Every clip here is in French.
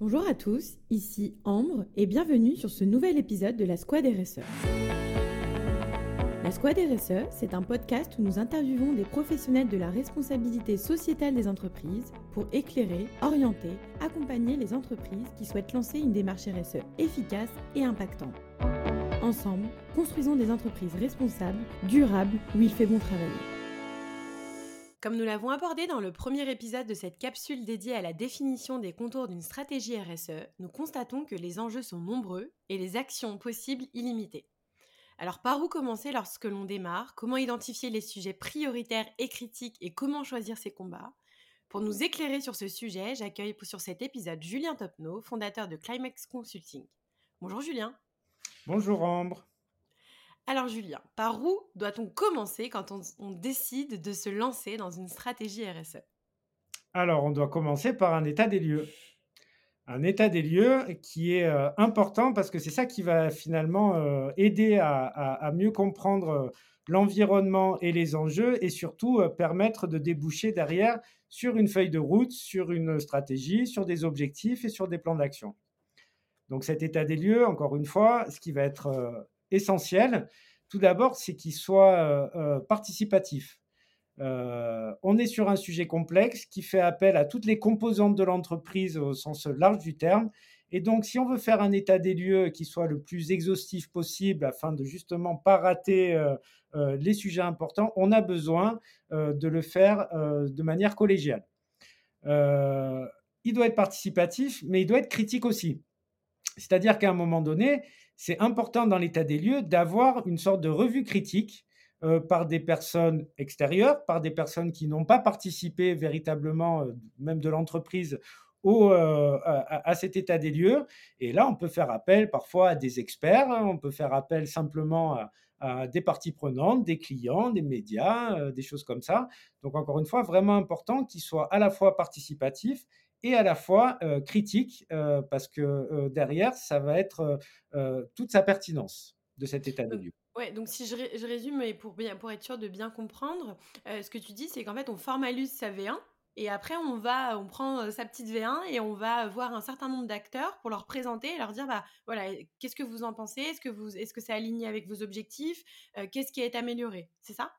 Bonjour à tous, ici Ambre et bienvenue sur ce nouvel épisode de la Squad RSE. La Squad RSE, c'est un podcast où nous interviewons des professionnels de la responsabilité sociétale des entreprises pour éclairer, orienter, accompagner les entreprises qui souhaitent lancer une démarche RSE efficace et impactante. Ensemble, construisons des entreprises responsables, durables, où il fait bon travailler. Comme nous l'avons abordé dans le premier épisode de cette capsule dédiée à la définition des contours d'une stratégie RSE, nous constatons que les enjeux sont nombreux et les actions possibles illimitées. Alors par où commencer lorsque l'on démarre? Comment identifier les sujets prioritaires et critiques et comment choisir ses combats? Pour nous éclairer sur ce sujet, j'accueille sur cet épisode Julien Topno, fondateur de Climax Consulting. Bonjour Julien. Bonjour Ambre. Alors Julien, par où doit-on commencer quand on, décide de se lancer dans une stratégie RSE Alors on doit commencer par un état des lieux. Un état des lieux qui est euh, important parce que c'est ça qui va finalement euh, aider à, mieux comprendre euh, l'environnement et les enjeux et surtout permettre de déboucher derrière sur une feuille de route, sur une stratégie, sur des objectifs et sur des plans d'action. Donc cet état des lieux, encore une fois, ce qui va être essentiel. Tout d'abord, c'est qu'il soit euh, euh, participatif. Euh, on est sur un sujet complexe qui fait appel à toutes les composantes de l'entreprise au sens large du terme. Et donc, si on veut faire un état des lieux qui soit le plus exhaustif possible afin de justement pas rater les sujets importants, on a besoin de le faire de manière collégiale. il doit être participatif, mais il doit être critique aussi. C'est-à-dire qu'à un moment donné, c'est important dans l'état des lieux d'avoir une sorte de revue critique euh, par des personnes extérieures, par des personnes qui n'ont pas participé véritablement, euh, même de l'entreprise, euh, à, cet état des lieux. Et là, on peut faire appel parfois à des experts, hein, on peut faire appel simplement à, à des parties prenantes, des clients, des médias, des choses comme ça. Donc, encore une fois, vraiment important qu'il soit à la fois participatif et à la fois critique, parce que derrière, ça va être toute sa pertinence de cet état de lieu. Ouais, donc si je, résume, et pour, bien, pour être sûr de bien comprendre, ce que tu dis, c'est qu'en fait, on formalise sa V1, et après, on va, on prend sa petite V1 et on va voir un certain nombre d'acteurs pour leur présenter et leur dire, bah voilà, qu'est-ce que vous en pensez? Est-ce que vous, est-ce que c'est aligné avec vos objectifs? Qu'est-ce qui est amélioré? C'est ça?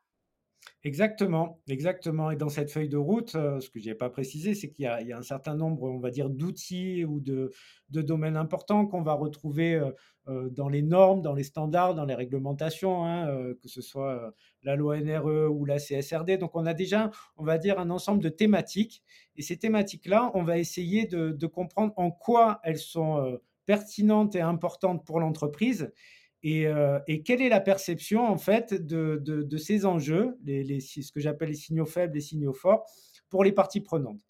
Exactement, exactement. Et dans cette feuille de route, euh, ce que je n'ai pas précisé, c'est qu'il y, a un certain nombre, on va dire, d'outils ou de, domaines importants qu'on va retrouver euh, euh, dans les normes, dans les standards, dans les réglementations, hein, que ce soit la loi NRE ou la CSRD. Donc, on a déjà, on va dire, un ensemble de thématiques. Et ces thématiques-là, on va essayer de comprendre en quoi elles sont pertinentes et importantes pour l'entreprise euh, et, quelle est la perception en fait de, ces enjeux, ce que j'appelle les signaux faibles, les signaux forts, pour les parties prenantes?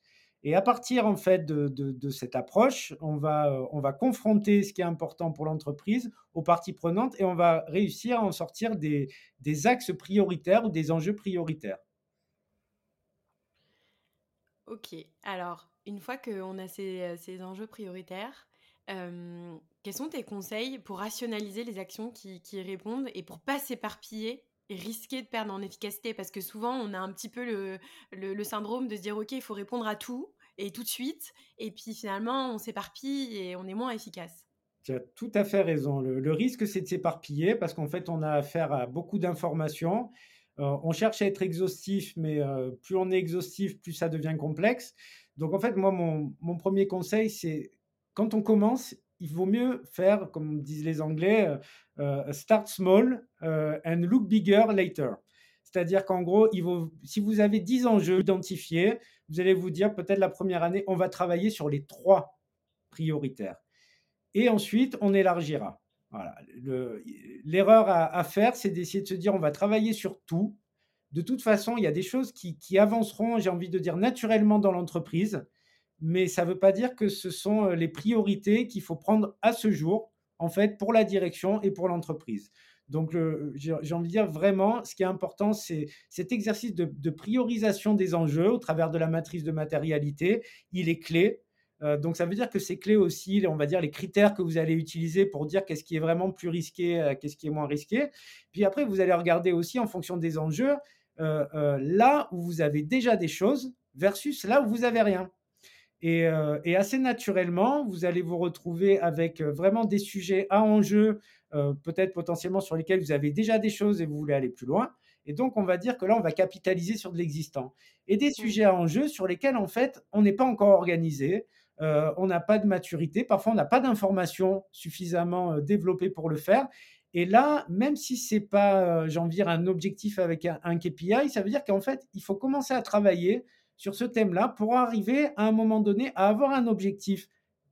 Et à partir en fait de, cette approche, on va, on va confronter ce qui est important pour l'entreprise aux parties prenantes et on va réussir à en sortir des, axes prioritaires ou des enjeux prioritaires. Ok, alors une fois qu'on a ces, ces enjeux prioritaires, euh, quels sont tes conseils pour rationaliser les actions qui, répondent et pour pas s'éparpiller et risquer de perdre en efficacité? Parce que souvent, on a un petit peu le, syndrome de se dire, OK, il faut répondre à tout et tout de suite. Et puis finalement, on s'éparpille et on est moins efficace. Tu as tout à fait raison. Le, risque, c'est de s'éparpiller parce qu'en fait, on a affaire à beaucoup d'informations. Euh, on cherche à être exhaustif, mais euh, plus on est exhaustif, plus ça devient complexe. Donc, en fait, moi, mon premier conseil, c'est quand on commence, il vaut mieux faire, comme disent les Anglais, euh, euh, start small euh, and look bigger later. C'est-à-dire qu'en gros, si vous avez 10 enjeux identifiés, vous allez vous dire peut-être la première année, on va travailler sur les trois prioritaires. Et ensuite, on élargira. L'erreur à, faire, c'est d'essayer de se dire on va travailler sur tout. De toute façon, il y a des choses qui avanceront, j'ai envie de dire, naturellement dans l'entreprise mais ça ne veut pas dire que ce sont euh, les priorités qu'il faut prendre à ce jour, en fait, pour la direction et pour l'entreprise. Donc, j'ai envie de dire vraiment, ce qui est important, c'est cet exercice de, priorisation des enjeux au travers de la matrice de matérialité. Il est clé. Euh, donc, ça veut dire que c'est clé aussi, on va dire, les critères que vous allez utiliser pour dire qu'est-ce qui est vraiment plus risqué, euh, qu'est-ce qui est moins risqué. Puis après, vous allez regarder aussi en fonction des enjeux, là où vous avez déjà des choses versus là où vous n'avez rien. Et, et, assez naturellement, vous allez vous retrouver avec vraiment des sujets à enjeu, peut-être potentiellement sur lesquels vous avez déjà des choses et vous voulez aller plus loin. Et donc, on va dire que là, on va capitaliser sur de l'existant. Et des sujets à enjeu sur lesquels, en fait, on n'est pas encore organisé, euh, on n'a pas de maturité, parfois on n'a pas d'informations suffisamment euh, développées pour le faire. Et là, même si c'est pas, euh, j'en vire un objectif avec un, un, KPI, ça veut dire qu'en fait, il faut commencer à travailler sur ce thème-là pour arriver à un moment donné à avoir un objectif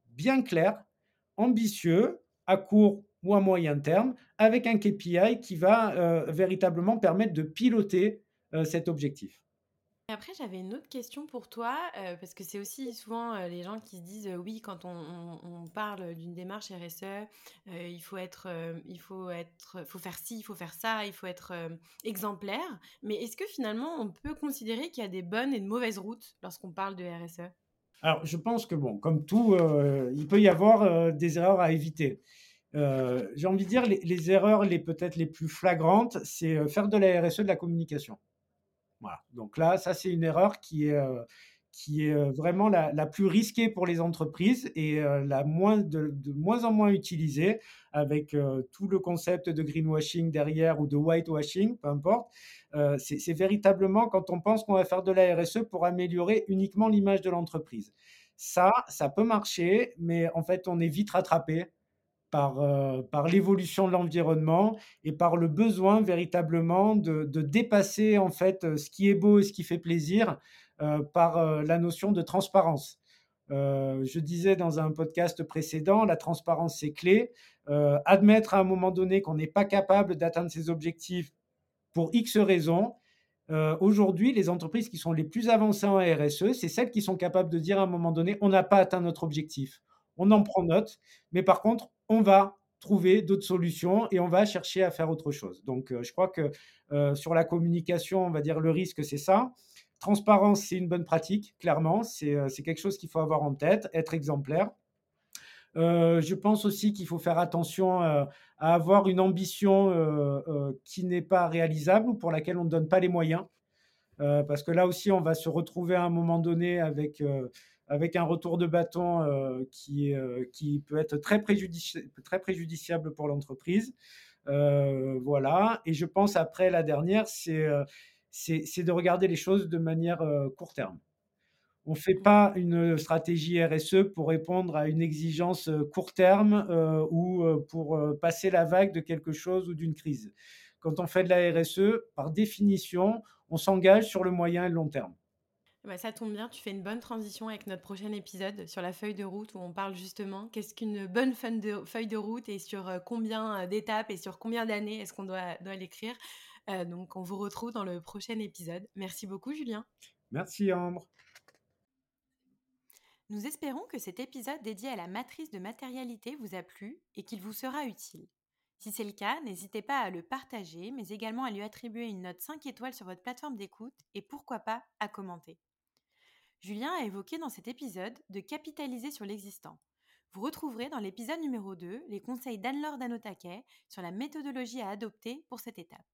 bien clair, ambitieux, à court ou à moyen terme, avec un KPI qui va euh, véritablement permettre de piloter euh, cet objectif. Après, j'avais une autre question pour toi, euh, parce que c'est aussi souvent les gens qui se disent oui, quand on, parle d'une démarche RSE, il faut être, il faut être, faut faire ci, il faut faire ça, il faut être exemplaire. Mais est-ce que finalement, on peut considérer qu'il y a des bonnes et de mauvaises routes lorsqu'on parle de RSE Alors, je pense que bon, comme tout, il peut y avoir des erreurs à éviter. Euh, j'ai envie de dire, les, erreurs les peut-être les plus flagrantes, c'est euh, faire de la RSE de la communication. Voilà. Donc là, ça, c'est une erreur qui est, euh, est vraiment la, plus risquée pour les entreprises et la moins de, moins en moins utilisée avec tout le concept de greenwashing derrière ou de whitewashing, peu importe. c'est véritablement quand on pense qu'on va faire de la RSE pour améliorer uniquement l'image de l'entreprise. Ça, ça peut marcher, mais en fait, on est vite rattrapé par, euh, par l'évolution de l'environnement et par le besoin véritablement de, de, dépasser en fait euh, ce qui est beau et ce qui fait plaisir euh, par la notion de transparence. je disais dans un podcast précédent, la transparence c'est clé. admettre à un moment donné qu'on n'est pas capable d'atteindre ses objectifs pour X raisons. Aujourd'hui, les entreprises qui sont les plus avancées en RSE, c'est celles qui sont capables de dire à un moment donné, on n'a pas atteint notre objectif on en prend note, mais par contre, on va trouver d'autres solutions et on va chercher à faire autre chose. Donc, euh, je crois que euh, sur la communication, on va dire le risque, c'est ça. Transparence, c'est une bonne pratique, clairement. C'est euh, quelque chose qu'il faut avoir en tête, être exemplaire. je pense aussi qu'il faut faire attention à avoir une ambition qui n'est pas réalisable ou pour laquelle on ne donne pas les moyens. parce que là aussi, on va se retrouver à un moment donné avec avec un retour de bâton euh, qui, euh, qui peut être très, très préjudiciable pour l'entreprise. Euh, voilà. Et je pense après la dernière, c'est c'est de regarder les choses de manière court terme. On ne fait pas une stratégie RSE pour répondre à une exigence court terme ou pour passer la vague de quelque chose ou d'une crise. Quand on fait de la RSE, par définition, on s'engage sur le moyen et le long terme. Bah, ça tombe bien, tu fais une bonne transition avec notre prochain épisode sur la feuille de route où on parle justement qu'est-ce qu'une bonne feuille de route et sur euh, combien euh, d'étapes et sur combien d'années est-ce qu'on doit, doit l'écrire. Euh, donc on vous retrouve dans le prochain épisode. Merci beaucoup Julien. Merci Ambre. Nous espérons que cet épisode dédié à la matrice de matérialité vous a plu et qu'il vous sera utile. Si c'est le cas, n'hésitez pas à le partager, mais également à lui attribuer une note 5 étoiles sur votre plateforme d'écoute et pourquoi pas à commenter. Julien a évoqué dans cet épisode de capitaliser sur l'existant. Vous retrouverez dans l'épisode numéro 2 les conseils d'Anne-Laure Danotake sur la méthodologie à adopter pour cette étape.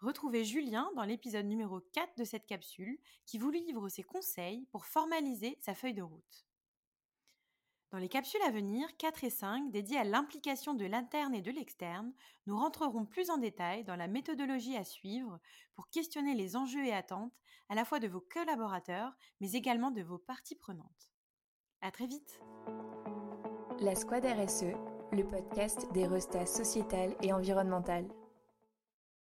Retrouvez Julien dans l'épisode numéro 4 de cette capsule qui vous livre ses conseils pour formaliser sa feuille de route. Dans les capsules à venir, 4 et 5, dédiées à l'implication de l'interne et de l'externe, nous rentrerons plus en détail dans la méthodologie à suivre pour questionner les enjeux et attentes à la fois de vos collaborateurs, mais également de vos parties prenantes. À très vite La Squad RSE, le podcast des restats sociétal et environnemental.